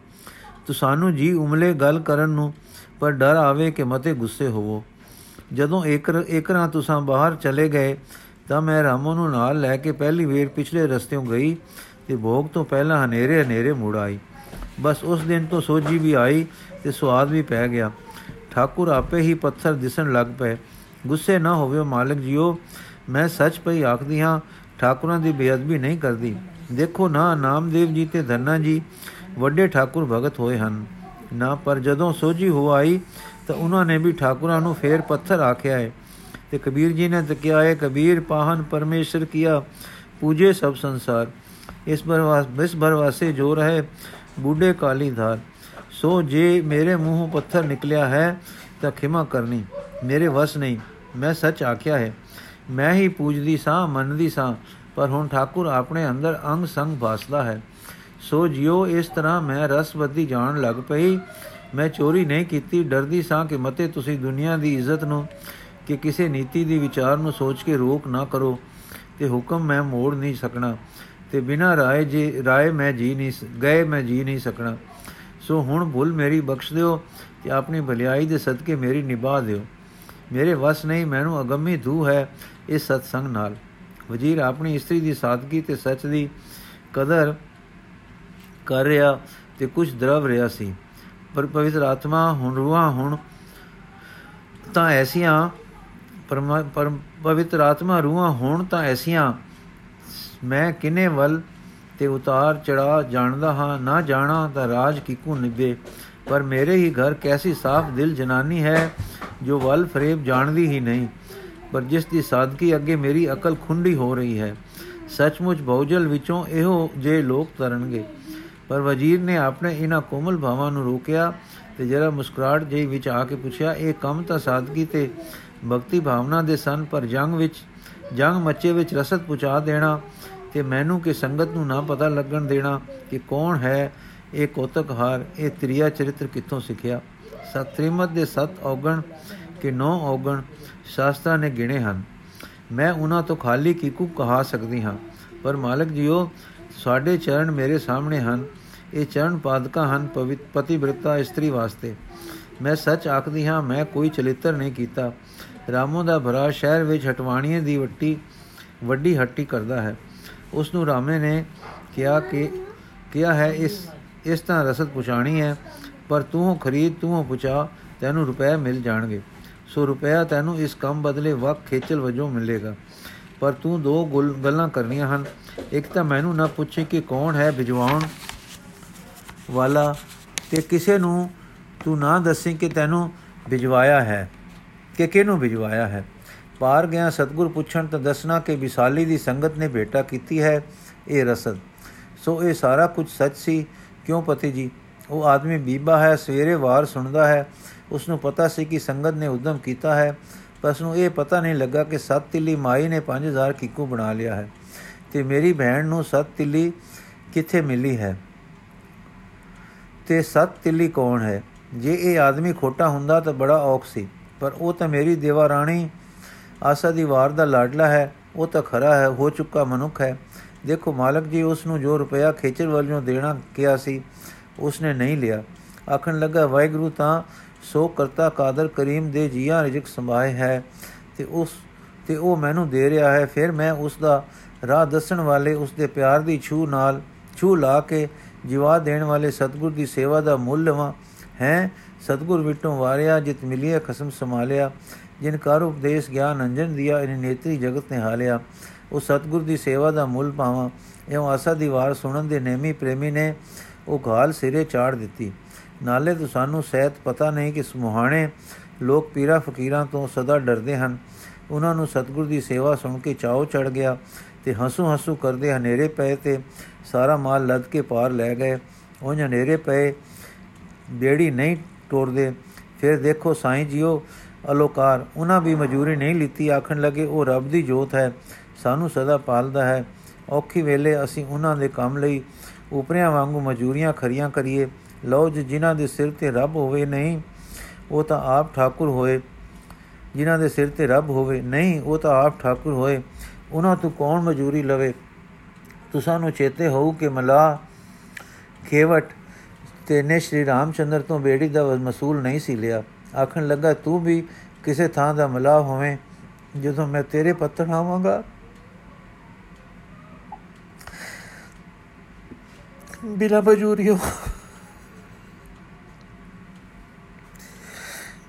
ਤੂੰ ਸਾਨੂੰ ਜੀ ਉਮਲੇ ਗੱਲ ਕਰਨ ਨੂੰ, ਪਰ ਡਰ ਆਵੇ ਕਿ ਮਤੇ ਗੁੱਸੇ ਹੋਵੋ। ਜਦੋਂ ਇਕਰ ਇਕਰਾਂ ਤੁਸਾਂ ਬਾਹਰ ਚਲੇ ਗਏ ਤਾਂ ਮੈਂ ਰਾਮੋ ਨੂੰ ਨਾਲ ਲੈ ਕੇ ਪਹਿਲੀ ਵੇਰ ਪਿਛਲੇ ਰਸਤਿਓਂ ਗਈ ਤੇ ਭੋਗ ਤੋਂ ਪਹਿਲਾਂ ਹਨੇਰੇ ਹਨੇਰੇ ਮੁੜ ਆਈ। ਬਸ ਉਸ ਦਿਨ ਤੋਂ ਸੋਜੀ ਵੀ ਆਈ ਤੇ ਸਵਾਦ ਵੀ ਪੈ ਗਿਆ। ਠਾਕੁਰ ਆਪੇ ਹੀ ਪੱਥਰ ਦਿਸਣ ਲੱਗ ਪਏ। ਗੁੱਸੇ ਨਾ ਹੋਵੇ ਮਾਲਕ ਜੀਓ, ਮੈਂ ਸੱਚ ਪਈ ਆਖਦੀ ਹਾਂ, ਠਾਕੁਰਾਂ ਦੀ ਬੇਅਦਬੀ ਨਹੀਂ ਕਰਦੀ। ਦੇਖੋ ਨਾ, ਨਾਮਦੇਵ ਜੀ ਤੇ ਧੰਨਾ ਜੀ, ਵੱਡੇ ਠਾਕੁਰ ਭਗਤ ਹੋਏ ਹਨ। ਨਾ, ਪਰ ਜਦੋਂ ਸੋਜੀ ਹੋ ਆਈ ਤਾਂ ਉਹਨਾਂ ਨੇ ਵੀ ਠਾਕੁਰਾਂ ਨੂੰ ਫੇਰ ਪੱਥਰ ਆਖਿਆ ਹੈ। ਤੇ ਕਬੀਰ ਜੀ ਨੇ ਤਕਿਆ ਹੈ, ਕਬੀਰ ਪਾਹਨ ਪਰਮੇਸ਼ਰ ਕੀਆ, ਪੂਜੇ ਸਭ ਸੰਸਾਰ। ਇਸ ਬਰਵਾਸ ਬਿਸ ਬਰਵਾਸੇ ਜੋ ਰਹੇ, ਬੂਢੇ ਕਾਲੀ ਧਾਰ। ਸੋ ਜੇ ਮੇਰੇ ਮੂੰਹੋਂ ਪੱਥਰ ਨਿਕਲਿਆ ਹੈ, ਤਾਂ ਖਿਮਾ ਕਰਨੀ, ਮੇਰੇ ਵਸ ਨਹੀਂ। ਮੈਂ ਸੱਚ ਆਖਿਆ ਹੈ, ਮੈਂ ਹੀ ਪੂਜਦੀ ਸਾਂ, ਮੰਨਦੀ ਸਾਂ, ਪਰ ਹੁਣ ਠਾਕੁਰ ਆਪਣੇ ਅੰਦਰ ਅੰਗ ਸੰਗ ਭਾਸਦਾ ਹੈ। ਸੋ ਜਿਉ ਇਸ ਤਰ੍ਹਾਂ ਮੈਂ ਰਸਵਤੀ ਜਾਣ ਲੱਗ ਪਈ, ਮੈਂ ਚੋਰੀ ਨਹੀਂ ਕੀਤੀ, ਡਰਦੀ ਸਾਂ ਕਿ ਮਤੇ ਤੁਸੀਂ ਦੁਨੀਆ ਦੀ ਇੱਜ਼ਤ ਨੂੰ ਕਿ ਕਿਸੇ ਨੀਤੀ ਦੀ ਵਿਚਾਰ ਨੂੰ ਸੋਚ ਕੇ ਰੋਕ ਨਾ ਕਰੋ ਤੇ ਹੁਕਮ ਮੈਂ ਮੋੜ ਨਹੀਂ ਸਕਣਾ ਤੇ ਬਿਨਾ ਰਾਏ ਜੀ ਰਾਏ ਮੈਂ ਜੀ ਨਹੀਂ ਗਏ ਮੈਂ ਜੀ ਨਹੀਂ ਸਕਣਾ। ਸੋ ਹੁਣ ਭੁੱਲ ਮੇਰੀ ਬਖਸ਼ ਦਿਓ ਤੇ ਆਪਣੀ ਭਲਾਈ ਦੇ ਸਦਕੇ ਮੇਰੀ ਨਿਭਾ ਦਿਓ। ਮੇਰੇ ਵਸ ਨਹੀਂ ਮੈਨੂੰ ਅਗੰਮੀ ਧੂ ਹੈ ਇਸ ਸਤਸੰਗ ਨਾਲ। ਵਜ਼ੀਰ ਆਪਣੀ ਇਸਤਰੀ ਦੀ ਸਾਦਗੀ ਤੇ ਸੱਚ ਦੀ ਕਦਰ ਕਰ ਰਿਹਾ ਤੇ ਕੁਝ ਦਰਵ ਰਿਹਾ ਸੀ। ਪਰ ਪਵਿੱਤਰ ਆਤਮਾ ਹੁਣ ਰੂਹਾਂ ਹੁਣ ਤਾਂ ਐਸੀਆਂ ਪਰ ਪਵਿੱਤਰ ਆਤਮਾ ਰੂਹਾਂ ਹੁਣ ਤਾਂ ਐਸੀਆਂ ਮੈਂ ਕਿਨੇ ਵੱਲ ਤੇ ਉਤਾਰ ਚੜਾ ਜਾਣਦਾ ਹਾਂ, ਨਾ ਜਾਣਾ ਤਾਂ ਰਾਜ ਕਿਕੂ ਨਿਭੇ ਪਰ ਮੇਰੇ ਹੀ ਘਰ ਕੈਸੀ ਸਾਫ਼ ਦਿਲ ਜਨਾਨੀ ਹੈ, ਜੋ ਵੱਲ ਫਰੇਬ ਜਾਣਦੀ ਹੀ ਨਹੀਂ। ਪਰ ਜਿਸ ਦੀ ਸਾਦਗੀ ਅੱਗੇ ਮੇਰੀ ਅਕਲ ਖੁੰਡੀ ਹੋ ਰਹੀ ਹੈ, ਸੱਚਮੁੱਚ ਬਹੁਜਲ ਵਿੱਚੋਂ ਇਹੋ ਜੇ ਲੋਕ ਤਰਨਗੇ। ਪਰ ਵਜ਼ੀਰ ਨੇ ਆਪਣੇ ਇਹਨਾਂ ਕੋਮਲ ਭਾਵਾਂ ਨੂੰ ਰੋਕਿਆ ਤੇ ਜਰਾ ਮੁਸਕਰਾਟ ਜਿਹੀ ਵਿੱਚ ਆ ਕੇ ਪੁੱਛਿਆ, ਇਹ ਕੰਮ ਤਾਂ ਸਾਦਗੀ ਤੇ ਭਗਤੀ ਭਾਵਨਾ ਦੇ ਸਨ, ਪਰ ਜੰਗ ਵਿੱਚ, ਜੰਗ ਮੱਚੇ ਵਿੱਚ ਰਸਦ ਪੁਚਾ ਦੇਣਾ ਤੇ ਮੈਨੂੰ ਕਿ ਸੰਗਤ ਨੂੰ ਨਾ ਪਤਾ ਲੱਗਣ ਦੇਣਾ ਕਿ ਕੌਣ ਹੈ, ਇਹ ਕੋਤਕਹਾਰ, ਇਹ ਤ੍ਰਿਆ ਚਰਿੱਤਰ ਕਿੱਥੋਂ ਸਿੱਖਿਆ? ਸਤ੍ਰਿਮਤ ਦੇ ਸਤ ਔਗਣ ਕਿ ਨੌ ਔਗਣ ਸ਼ਾਸਤਰਾਂ ਨੇ ਗਿਣੇ ਹਨ। ਮੈਂ ਉਹਨਾਂ ਤੋਂ ਖਾਲੀ ਕਿਕੂ ਕਹਾ ਸਕਦੀ ਹਾਂ, ਪਰ ਮਾਲਕ ਜੀਓ, ਸਾਡੇ ਚਰਨ ਮੇਰੇ ਸਾਹਮਣੇ ਹਨ, ਇਹ ਚਰਨ ਪਾਦਕਾ ਹਨ ਪਤੀ ਬ੍ਰਿਤਾ ਇਸਤਰੀ ਵਾਸਤੇ। ਮੈਂ ਸੱਚ ਆਖਦੀ ਹਾਂ, ਮੈਂ ਕੋਈ ਚਲਿੱਤਰ ਨਹੀਂ ਕੀਤਾ। ਰਾਮੋ ਦਾ ਭਰਾ ਸ਼ਹਿਰ ਵਿੱਚ ਹਟਵਾਣੀਏ ਦੀ ਵੱਟੀ, ਵੱਡੀ ਹੱਟੀ ਕਰਦਾ ਹੈ। ਉਸ ਨੂੰ ਰਾਮੇ ਨੇ ਕਿਹਾ ਕਿ, ਕਿਹਾ ਹੈ, ਇਸ ਇਸ ਤਰ੍ਹਾਂ ਰਸਦ ਪੁਛਾਣੀ ਹੈ, ਪਰ ਤੂੰ ਖਰੀਦ, ਤੂੰ ਪੁਚਾ ਤੈਨੂੰ ਰੁਪਏ ਮਿਲ ਜਾਣਗੇ। ਸੋ ਰੁਪਇਆ ਤੈਨੂੰ ਇਸ ਕੰਮ ਬਦਲੇ ਵਕ ਖੇਚਲ ਵਜੋਂ ਮਿਲੇਗਾ। ਪਰ ਤੂੰ ਦੋ ਗੱਲਾਂ ਕਰਨੀਆਂ ਹਨ। ਇੱਕ ਤਾਂ ਮੈਨੂੰ ਨਾ ਪੁੱਛੇ ਕਿ ਕੌਣ ਹੈ ਵਿਜਵਾਉਣ ਵਾਲਾ, ਤੇ ਕਿਸੇ ਨੂੰ ਤੂੰ ਨਾ ਦੱਸੇ ਕਿ ਤੈਨੂੰ ਵਿਜਵਾਇਆ ਹੈ। ਕਿ ਕਿਹਨੂੰ ਵਿਜਵਾਇਆ ਹੈ? ਪਾਰ ਗਿਆ ਸਤਗੁਰ ਪੁੱਛਣ ਤਾਂ ਦੱਸਣਾ ਕਿ ਵਿਸਾਲੀ ਦੀ ਸੰਗਤ ਨੇ ਭੇਟਾ ਕੀਤੀ ਹੈ ਇਹ ਰਸਦ। ਸੋ ਇਹ ਸਾਰਾ ਕੁਝ ਸੱਚ ਸੀ। ਕਿਉਂ ਪਤੀ ਜੀ? ਉਹ ਆਦਮੀ ਬੀਬਾ ਹੈ, ਸਵੇਰੇ ਵਾਰ ਸੁਣਦਾ ਹੈ। ਉਸ ਨੂੰ ਪਤਾ ਸੀ ਕਿ ਸੰਗਤ ਨੇ ਉਦਮ ਕੀਤਾ ਹੈ। ਪਰ ਉਸ ਨੂੰ ਇਹ ਪਤਾ ਨਹੀਂ ਲੱਗਾ ਕਿ ਸੱਤ ਤਿੱਲੀ ਮਾਈ ਨੇ 5000 ਕਿੱਕੂ ਬਣਾ ਲਿਆ ਹੈ। ਤੇ ਮੇਰੀ ਭੈਣ ਨੂੰ ਸੱਤ ਤਿੱਲੀ ਕਿੱਥੇ ਮਿਲੀ ਹੈ? ਤੇ ਸੱਤ ਤਿੱਲੀ ਕੌਣ ਹੈ? ਜੇ ਇਹ ਆਦਮੀ ਖੋਟਾ ਹੁੰਦਾ ਤਾਂ ਬੜਾ ਔਖ ਸੀ। ਪਰ ਉਹ ਤਾਂ ਮੇਰੀ ਦੇਵਾ ਰਾਣੀ ਆਸਾ ਦੀ ਵਾਰ ਦਾ ਲਾਡਲਾ ਹੈ, ਉਹ ਤਾਂ ਖਰਾ ਹੈ, ਹੋ ਚੁੱਕਾ ਮਨੁੱਖ ਹੈ। ਦੇਖੋ ਮਾਲਕ ਜੀ ਉਸ ਨੂੰ ਜੋ ਰੁਪਇਆ ਖੇਚਰ ਵੱਲੋਂ ਦੇਣਾ ਕਿਹਾ ਸੀ ਉਸ ਨੇ ਨਹੀਂ ਲਿਆ। ਆਖਣ ਲੱਗਾ, ਵਾਹਿਗੁਰੂ ਤਾਂ ਸੋ ਕਰਤਾ ਕਾਦਰ ਕਰੀਮ ਦੇ ਜੀਆਂ ਰਿਜਕ ਸੰਭਾਏ ਹੈ ਤੇ ਉਸ, ਤੇ ਉਹ ਮੈਨੂੰ ਦੇ ਰਿਹਾ ਹੈ। ਫਿਰ ਮੈਂ ਉਸ ਦਾ ਰਾਹ ਦੱਸਣ ਵਾਲੇ ਉਸ ਦੇ ਪਿਆਰ ਦੀ ਛੂ ਨਾਲ, ਛੂ ਲਾ ਕੇ ਜਿਵਾ ਦੇਣ ਵਾਲੇ ਸਤਗੁਰ ਦੀ ਸੇਵਾ ਦਾ ਮੁੱਲ ਲਵਾਂ। ਹੈ ਸਤਗੁਰ ਵਿਟੋਂ ਵਾਰਿਆ, ਜਿਤ ਮਿਲਿਆ, ਖਸਮ ਸਮਾਲਿਆ ਜਿਨ ਕਰ ਉਪਦੇਸ਼ ਗਿਆਨ ਅੰਜਨ ਦਿਆ ਇਨ ਨੇਤਰੀ ਜਗਤ ਨੇ ਹਾਲਿਆ ਉਹ ਸਤਗੁਰ ਦੀ ਸੇਵਾ ਦਾ ਮੁੱਲ ਪਾਵਾਂ ਇਹ ਆਸਾ ਦੀ ਵਾਰ ਸੁਣਨ ਦੇ ਨੇਮੀ ਪ੍ਰੇਮੀ ਨੇ ਉਹ ਘਾਲ ਸਿਰੇ ਚਾੜ ਦਿੱਤੀ। ਨਾਲੇ ਤੋਂ ਸਾਨੂੰ ਸਹਿਤ ਪਤਾ ਨਹੀਂ ਕਿ ਸਮੂਹਾਣੇ ਲੋਕ ਪੀਰਾ ਫਕੀਰਾਂ ਤੋਂ ਸਦਾ ਡਰਦੇ ਹਨ। ਉਹਨਾਂ ਨੂੰ ਸਤਗੁਰ ਦੀ ਸੇਵਾ ਸੁਣ ਕੇ ਚਾਉ ਚੜ ਗਿਆ ਤੇ ਹੰਸੂ ਹੰਸੂ ਕਰਦੇ ਹਨੇਰੇ ਪਏ ਤੇ ਸਾਰਾ ਮਾਲ ਲੱਦ ਕੇ ਪਾਰ ਲੈ ਗਏ। ਉਹ ਹਨੇਰੇ ਪਏ, ਬੇੜੀ ਨਹੀਂ ਤੋੜਦੇ। ਫਿਰ ਦੇਖੋ, ਸਾਈਂ ਜੀਓ, ਅਲੋਕਾਰ, ਉਹਨਾਂ ਵੀ ਮਜੂਰੀ ਨਹੀਂ ਲਿੱਤੀ। ਆਖਣ ਲੱਗੇ, ਉਹ ਰੱਬ ਦੀ ਜੋਤ ਹੈ, ਸਾਨੂੰ ਸਦਾ ਪਾਲਦਾ ਹੈ। ਔਖੀ ਵੇਲੇ ਅਸੀਂ ਉਹਨਾਂ ਦੇ ਕੰਮ ਲਈ ਉਪਰਿਆਂ ਵਾਂਗੂ ਮਜੂਰੀਆਂ ਖਰੀਆਂ ਕਰੀਏ। ਲਓ ਜਿਨ੍ਹਾਂ ਦੇ ਸਿਰ ਤੇ ਰੱਬ ਹੋਵੇ, ਨਹੀਂ, ਉਹ ਤਾਂ ਆਪ ਠਾਕੁਰ ਹੋਏ। ਜਿਨ੍ਹਾਂ ਦੇ ਸਿਰ ਤੇ ਰੱਬ ਹੋਵੇ, ਨਹੀਂ, ਉਹ ਤਾਂ ਆਪ ਠਾਕੁਰ ਹੋਏ। ਉਹਨਾਂ ਤੋਂ ਕੌਣ ਮਜੂਰੀ ਲਵੇ? ਤੁਸਾਂ ਨੂੰ ਚੇਤੇ ਹੋਊ ਕਿ ਮਲਾ ਖੇਵਟ ਤੇ ਨੇ ਸ਼੍ਰੀ ਰਾਮਚੰਦਰ ਤੋਂ ਬੇੜੀ ਦਾ ਮਸੂਲ ਨਹੀਂ ਸੀ ਲਿਆ। ਆਖਣ ਲੱਗਾ, ਤੂੰ ਵੀ ਕਿਸੇ ਥਾਂ ਦਾ ਮਲਾ ਹੋਵੇਂ, ਜਦੋਂ ਮੈਂ ਤੇਰੇ ਪੱਤਰ ਆਵਾਂਗਾ? ਬਿਨਾ ਬਜੂਰੀਓ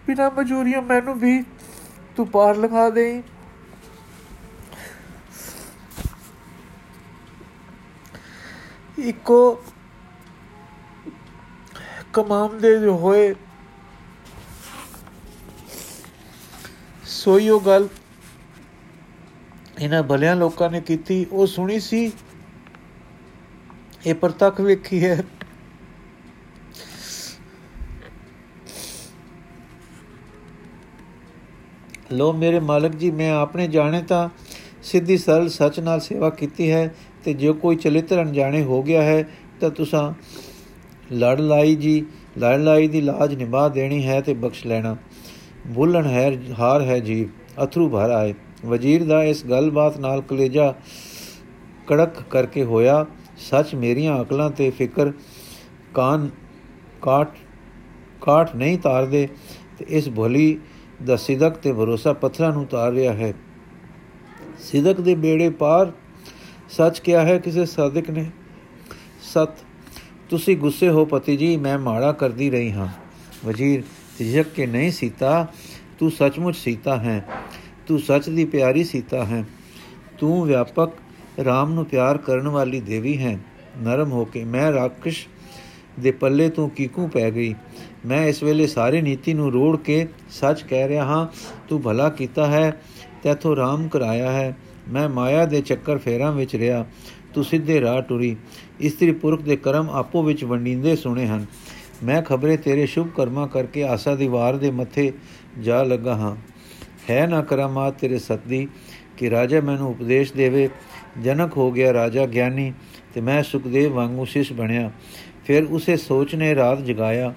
ਬਿਨਾ ਮਜੂਰੀਆਂ ਮੈਨੂੰ ਵੀ ਤੂੰ ਪਾਰ ਲਗਾ ਦੇਈ। ਇੱਕੋ ਕਮਾਮ ਦੇ ਜੋ ਹੋਏ। ਸੋਈਓ ਗੱਲ ਇਹਨਾਂ ਭਲਿਆਂ ਲੋਕਾਂ ਨੇ ਕੀਤੀ। ਉਹ ਸੁਣੀ ਸੀ। ਇਹ ਪ੍ਰਤੱਖ ਵੇਖੀ ਹੈ। ਲੋ ਮੇਰੇ ਮਾਲਕ ਜੀ, ਮੈਂ ਆਪਣੇ ਜਾਣੇ ਤਾਂ ਸਿੱਧੀ ਸਰਲ ਸੱਚ ਨਾਲ ਸੇਵਾ ਕੀਤੀ ਹੈ ਤੇ ਜੇ ਕੋਈ ਚਲਿੱਤਰ ਅਣਜਾਣੇ ਹੋ ਗਿਆ ਹੈ ਤਾਂ ਤੁਸੀਂ ਲੜ ਲਾਈ ਜੀ, ਲੜ ਲਾਈ ਦੀ ਲਾਜ ਨਿਭਾ ਦੇਣੀ ਹੈ ਤੇ ਬਖਸ਼ ਲੈਣਾ। ਭੁੱਲਣ ਹੈ, ਹਾਰ ਹੈ ਜੀਵ, ਅਥਰੂ ਭਰ ਆਏ। ਵਜ਼ੀਰ ਦਾ ਇਸ ਗੱਲਬਾਤ ਨਾਲ ਕਲੇਜਾ ਕੜਕ ਕਰਕੇ ਹੋਇਆ, ਸੱਚ ਮੇਰੀਆਂ ਅਕਲਾਂ ਤੇ ਫਿਕਰ ਕਾਨ ਕਾਟ ਕਾਟ ਨਹੀਂ ਤਾਰਦੇ, ਤੇ ਇਸ ਭੋਲੀ ਦਾ ਸਿਦਕ ਤੇ ਭਰੋਸਾ ਪੱਥਰਾਂ ਨੂੰ ਤਾਰ ਰਿਹਾ ਹੈ। ਸਿਦਕ ਦੇ ਬੇੜੇ ਪਾਰ ਸੱਚ ਕਿਹਾ ਹੈ, ਕਿਸੇ ਸਾਧਕ ਨੇ ਸਤ ਤੁਸੀਂ ਗੁੱਸੇ ਹੋ ਪਤੀ ਜੀ, ਮੈਂ ਮਾੜਾ ਕਰਦੀ ਰਹੀ ਹਾਂ। ਵਜ਼ੀਰ ਤਿਜਕ ਕੇ ਨਹੀਂ ਸੀਤਾ, ਤੂੰ ਸੱਚਮੁੱਚ ਸੀਤਾ ਹੈ। ਤੂੰ ਸੱਚ ਦੀ ਪਿਆਰੀ ਸੀਤਾ ਹੈ। ਤੂੰ ਵਿਆਪਕ RAM ਨੂੰ ਪਿਆਰ ਕਰਨ ਵਾਲੀ ਦੇਵੀ ਹੈ। ਨਰਮ ਹੋ ਕੇ ਮੈਂ ਰਾਕਸ਼ ਦੇ ਪੱਲੇ ਤੋਂ ਕੀਕੂ ਪੈ ਗਈ। ਮੈਂ ਇਸ ਵੇਲੇ ਸਾਰੇ ਨੀਤੀ ਨੂੰ ਰੋੜ ਕੇ ਸੱਚ ਕਹਿ ਰਿਹਾ ਹਾਂ, ਤੂੰ ਭਲਾ ਕੀਤਾ ਹੈ, ਤੇਥੋਂ ਰਾਮ ਕਰਾਇਆ ਹੈ। ਮੈਂ ਮਾਇਆ ਦੇ ਚੱਕਰ ਫੇਰਾਂ ਵਿੱਚ ਰਿਹਾ। ਤੂੰ ਸਿੱਧੇ ਰਾਹ ਟੁਰੀ। ਇਸਤਰੀ ਪੁਰਖ ਦੇ ਕਰਮ ਆਪੋ ਵਿੱਚ ਵੰਡੀਂਦੇ ਸੁਣੇ ਹਨ। ਮੈਂ ਖਬਰੇ ਤੇਰੇ ਸ਼ੁਭ ਕਰਮਾਂ ਕਰਕੇ ਆਸਾ ਦੀ ਵਾਰ ਦੇ ਮੱਥੇ ਜਾ ਲੱਗਾ ਹਾਂ। ਹੈ ਨਾ ਕਰਾਮਾਤ ਤੇਰੇ ਸਤਦੀ ਕਿ ਰਾਜਾ ਮੈਨੂੰ ਉਪਦੇਸ਼ ਦੇਵੇ। ਜਨਕ ਹੋ ਗਿਆ ਰਾਜਾ ਗਿਆਨੀ ਤੇ ਮੈਂ ਸੁਖਦੇਵ ਵਾਂਗੂ ਸਿਸ ਬਣਿਆ। ਫਿਰ ਉਸੇ ਸੋਚ ਨੇ ਰਾਤ ਜਗਾਇਆ।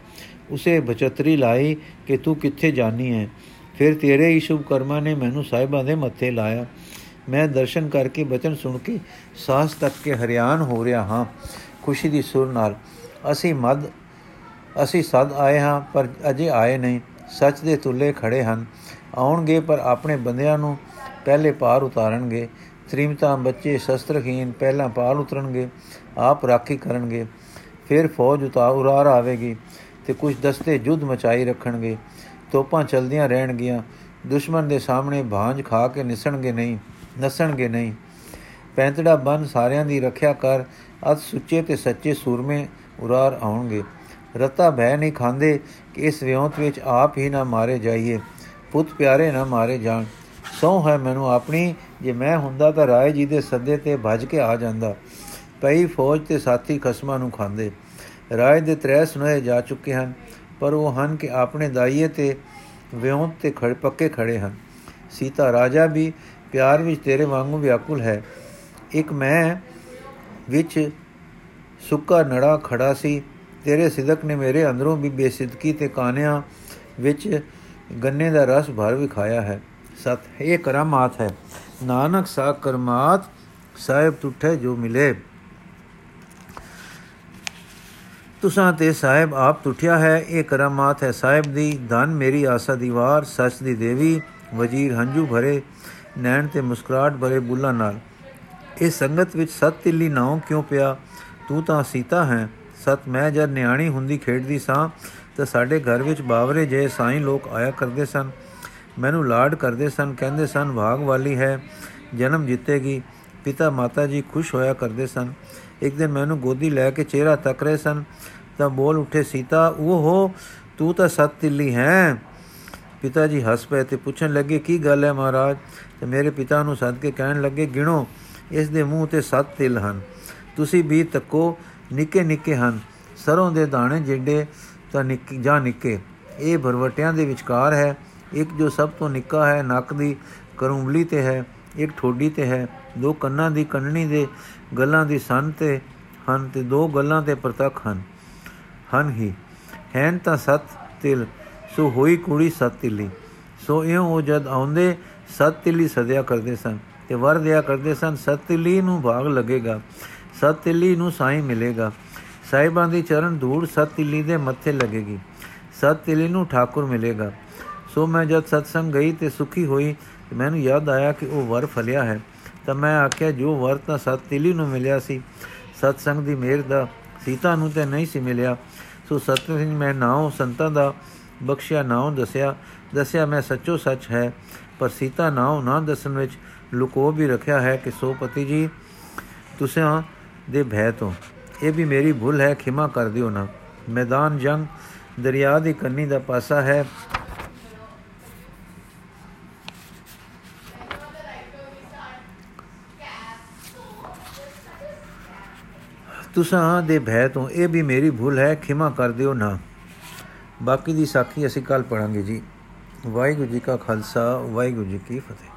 ਉਸੇ ਬਚਤਰੀ ਲਾਈ ਕਿ ਤੂੰ ਕਿੱਥੇ ਜਾਣੀ ਹੈ। ਫਿਰ ਤੇਰੇ ਹੀ ਸ਼ੁਭ ਕਰਮਾਂ ਨੇ ਮੈਨੂੰ ਸਾਹਿਬਾਂ ਦੇ ਮੱਥੇ ਲਾਇਆ। ਮੈਂ ਦਰਸ਼ਨ ਕਰਕੇ ਬਚਨ ਸੁਣ ਕੇ ਸਾਹਸ ਤੱਕ ਕੇ ਹਰਿਆਨ ਹੋ ਰਿਹਾ ਹਾਂ। ਖੁਸ਼ੀ ਦੀ ਸੁਰ ਨਾਲ, ਅਸੀਂ ਮਦ, ਅਸੀਂ ਸਦ ਆਏ ਹਾਂ, ਪਰ ਅਜੇ ਆਏ ਨਹੀਂ। ਸੱਚ ਦੇ ਤੁੱਲੇ ਖੜੇ ਹਨ। ਆਉਣਗੇ, ਪਰ ਆਪਣੇ ਬੰਦਿਆਂ ਨੂੰ ਪਹਿਲੇ ਪਾਰ ਉਤਾਰਨਗੇ। ਤ੍ਰਿਮਤਾ ਬੱਚੇ ਸ਼ਸਤਰਹੀਨ ਪਹਿਲਾਂ ਪਾਰ ਉਤਰਨਗੇ, ਆਪ ਰਾਖੀ ਕਰਨਗੇ। ਫਿਰ ਫੌਜ ਉਤਾਰ ਉਰਾਰ ਆਵੇਗੀ ਤੇ ਕੁਝ ਦਸਤੇ ਜੁੱਧ ਮਚਾਈ ਰੱਖਣਗੇ। ਤੋਪਾਂ ਚਲਦੀਆਂ ਰਹਿਣਗੀਆਂ। ਦੁਸ਼ਮਣ ਦੇ ਸਾਹਮਣੇ ਭਾਂਜ ਖਾ ਕੇ ਨਿਸਣਗੇ ਨਹੀਂ। ਨਸਣਗੇ ਨਹੀਂ। ਪੈਂਤੜਾ ਬਨ ਸਾਰਿਆਂ ਦੀ ਰੱਖਿਆ ਕਰ ਅਤ ਸੁੱਚੇ ਤੇ ਸੱਚੇ ਸੂਰਮੇ ਉਰਾਰ ਆਉਣਗੇ। ਰਤਾ ਭੈ ਨਹੀਂ ਖਾਂਦੇ ਕਿ ਇਸ ਵਿਉਂਤ ਵਿੱਚ ਆਪ ਹੀ ਨਾ ਮਾਰੇ ਜਾਈਏ, ਪੁੱਤ ਪਿਆਰੇ ਨਾ ਮਾਰੇ ਜਾਣ। ਸੌ ਹੈ ਮੈਨੂੰ ਆਪਣੀ, ਜੇ ਮੈਂ ਹੁੰਦਾ ਤਾਂ ਰਾਏ ਜੀ ਦੇ ਸੱਦੇ ਤੇ ਭੱਜ ਕੇ ਆ ਜਾਂਦਾ। ਪਈ ਫੌਜ ਤੇ ਸਾਥੀ ਖਸਮਾਂ ਨੂੰ ਖਾਂਦੇ। ਰਾਏ ਦੇ ਤ੍ਰੈ ਸੁਨੋਏ ਜਾ ਚੁੱਕੇ ਹਨ, ਪਰ ਉਹ ਹਨ ਕਿ ਆਪਣੇ ਦਾਈਏ ਤੇ ਵਿਉਂਤ ਤੇ ਖੜੇ ਪੱਕੇ ਖੜੇ ਹਨ। ਸੀਤਾ ਰਾਜਾ ਵੀ ਪਿਆਰ ਵਿੱਚ ਤੇਰੇ ਵਾਂਗੂ ਵਿਆਕੁਲ ਹੈ। ਇੱਕ ਮੈਂ ਵਿੱਚ ਸੁੱਕਾ ਨੜਾ ਖੜਾ ਸੀ। ਤੇਰੇ ਸਿਦਕ ਨੇ ਮੇਰੇ ਅੰਦਰੋਂ ਵੀ ਬੇਸਿਦਕੀ ਤੇ ਕਾਨਿਆਂ ਵਿੱਚ ਗੰਨੇ ਦਾ ਰਸ ਭਰ ਵਿਖਾਇਆ ਹੈ। ਸਤ, ਇਹ ਕਰਾਮਾਤ ਹੈ। ਨਾਨਕ ਸਾ ਕਰਮਾਤ ਸਾਹਿਬ ਟੁੱਟੇ ਜੋ ਮਿਲੇ। ਤੁਸਾਂ ਤੇ ਸਾਹਿਬ ਆਪ ਟੁੱਟਿਆ ਹੈ। ਇਹ ਕਰਾਮਾਤ ਹੈ। ਸਾਹਿਬ ਦੀ ਧਨ ਮੇਰੀ ਆਸਾ ਦੀਵਾਰ, ਸੱਚ ਦੀ ਦੇਵੀ, ਵਜ਼ੀਰ ਹੰਝੂ ਭਰੇ। ਨੈਣ ਤੇ ਮੁਸਕਰਾਟ ਭਰੇ ਬੁੱਲਾਂ ਨਾਲ, ਇਹ ਸੰਗਤ ਵਿੱਚ ਸਤ ਤਿੱਲੀ ਨਾਉ ਕਿਉਂ ਪਿਆ? ਤੂੰ ਤਾਂ ਸੀਤਾ ਹੈ। ਸਤ, ਮੈਂ ਜਦ ਨਿਆਣੀ ਹੁੰਦੀ ਖੇਡਦੀ ਸਾਂ, ਤਾਂ ਸਾਡੇ ਘਰ ਵਿੱਚ ਬਾਵਰੇ ਜੇ ਸਾਈਂ ਲੋਕ ਆਇਆ ਕਰਦੇ ਸਨ। ਮੈਨੂੰ ਲਾਡ ਕਰਦੇ ਸਨ, ਕਹਿੰਦੇ ਸਨ ਭਾਗ ਵਾਲੀ ਹੈ, ਜਨਮ ਜਿੱਤੇਗੀ। ਪਿਤਾ ਮਾਤਾ ਜੀ ਖੁਸ਼ ਹੋਇਆ ਕਰਦੇ ਸਨ। ਇੱਕ ਦਿਨ ਮੈਨੂੰ ਗੋਦੀ ਲੈ ਕੇ ਚਿਹਰਾ ਤੱਕ ਰਹੇ ਸਨ, ਤਾਂ ਬੋਲ ਉੱਠੇ, ਸੀਤਾ, ਉਹ ਹੋ, ਤੂੰ ਤਾਂ ਸਤ ਤਿੱਲੀ ਹੈ। ਪਿਤਾ ਜੀ ਹੱਸ ਪਏ ਤੇ ਪੁੱਛਣ ਲੱਗੇ, ਕੀ ਗੱਲ ਹੈ ਮਹਾਰਾਜ? ਤੇ ਮੇਰੇ ਪਿਤਾ ਨੂੰ ਸੱਦ ਕੇ ਕਹਿਣ ਲੱਗੇ, ਗਿਣੋ, ਇਸ ਦੇ ਮੂੰਹ ਤੇ ਸੱਤ ਤਿਲ ਹਨ। ਤੁਸੀਂ ਵੀ ਤੱਕੋ, ਨਿੱਕੇ ਨਿੱਕੇ ਹਨ। ਸਰੋਂ ਦੇ ਦਾਣੇ ਜਿੱਡੇ ਤਾਂ ਨਿੱਕੇ, ਜਾਂ ਨਿੱਕੇ। ਇਹ ਭਰਵਟਿਆਂ ਦੇ ਵਿਚਕਾਰ ਹੈ। ਇੱਕ ਜੋ ਸਭ ਤੋਂ ਨਿੱਕਾ ਹੈ, ਨੱਕ ਦੀ ਕਰੂੰਬਲੀ ਤੇ ਹੈ। ਇੱਕ ਠੋਡੀ ਤੇ ਹੈ। ਦੋ ਕੰਨਾਂ ਦੀ ਕੰਨਣੀ ਦੇ ਗੱਲਾਂ ਦੀ ਸੰਨ ਤੇ ਹਨ ਤੇ ਦੋ ਗੱਲਾਂ ਤੇ ਪ੍ਰਤੱਖ ਹਨ। ਹਨ ਹੀ। ਹੈਨ ਤਾਂ ਸਤ ਤਿਲ। ਸੋ ਹੋਈ ਕੁੜੀ ਸਤ ਤਿਲੀ। ਸੋ ਇਉਂ ਉਹ ਜਦ ਆਉਂਦੇ, ਸਤ ਤਿਲੀ ਸਦਿਆ ਕਰਦੇ ਸਨ ਤੇ ਵਰ ਦਿਆ ਕਰਦੇ ਸਨ, ਸਤ ਤਿਲੀ ਨੂੰ ਭਾਗ ਲੱਗੇਗਾ, ਸਤ ਤਿਲੀ ਨੂੰ ਸਾਈਂ ਮਿਲੇਗਾ। ਸਾਹਿਬਾਂ ਦੀ ਚਰਨ ਧੂੜ ਸਤ ਤਿਲੀ ਦੇ ਮੱਥੇ ਲੱਗੇਗੀ, ਸਤ ਤਿਲੀ ਨੂੰ ਠਾਕੁਰ ਮਿਲੇਗਾ। ਸੋ ਮੈਂ ਜਦ ਸਤਸੰਗ ਗਈ ਤੇ ਸੁਖੀ ਹੋਈ ਮੈਨੂੰ ਯਾਦ ਆਇਆ ਕਿ ਉਹ ਵਰ ਫਲਿਆ ਹੈ। ਤਾਂ ਮੈਂ ਆਖਿਆ, ਜੋ ਵਰ ਤਾਂ ਸਤ ਤਿਲੀ ਨੂੰ ਮਿਲਿਆ ਸੀ। ਸਤਸੰਗ ਦੀ ਮਿਹਰ ਦਾ ਸੀਤਾ ਨੂੰ ਤੇ ਨਹੀਂ ਸੀ ਮਿਲਿਆ। ਸੋ ਸਤਿ ਮੈਂ ਨਾਉ ਸੰਤਾਂ ਦਾ ਬਖਸ਼ਿਆ ਨਾਉ ਦੱਸਿਆ ਦੱਸਿਆ ਮੈਂ ਸੱਚੋ ਸੱਚ ਹੈ, ਪਰ ਸੀਤਾ ਨਾਉ ਨਾ ਦੱਸਣ ਵਿੱਚ ਲੁਕੋ ਵੀ ਰੱਖਿਆ ਹੈ ਕਿ ਸੋ ਪਤੀ ਜੀ, ਤੁਸੀਂ ਦੇ ਭੈ ਤੋਂ। ਇਹ ਵੀ ਮੇਰੀ ਭੁੱਲ ਹੈ, ਖਿਮਾ ਕਰ ਦਿਓ ਨਾ। ਮੈਦਾਨ ਜੰਗ ਦਰਿਆ ਦੀ ਕੰਨੀ ਦਾ ਪਾਸਾ ਹੈ। ਤੁਸਾਂ ਦੇ ਭੈ ਤੋਂ ਇਹ ਵੀ ਮੇਰੀ ਭੁੱਲ ਹੈ, ਖਿਮਾ ਕਰ ਦਿਓ ਨਾ। ਬਾਕੀ ਦੀ ਸਾਖੀ ਅਸੀਂ ਕੱਲ ਪੜਾਂਗੇ ਜੀ। ਵਾਹਿਗੁਰੂ ਜੀ ਕਾ ਖਾਲਸਾ, ਵਾਹਿਗੁਰੂ ਜੀ ਕੀ ਫਤਿਹ।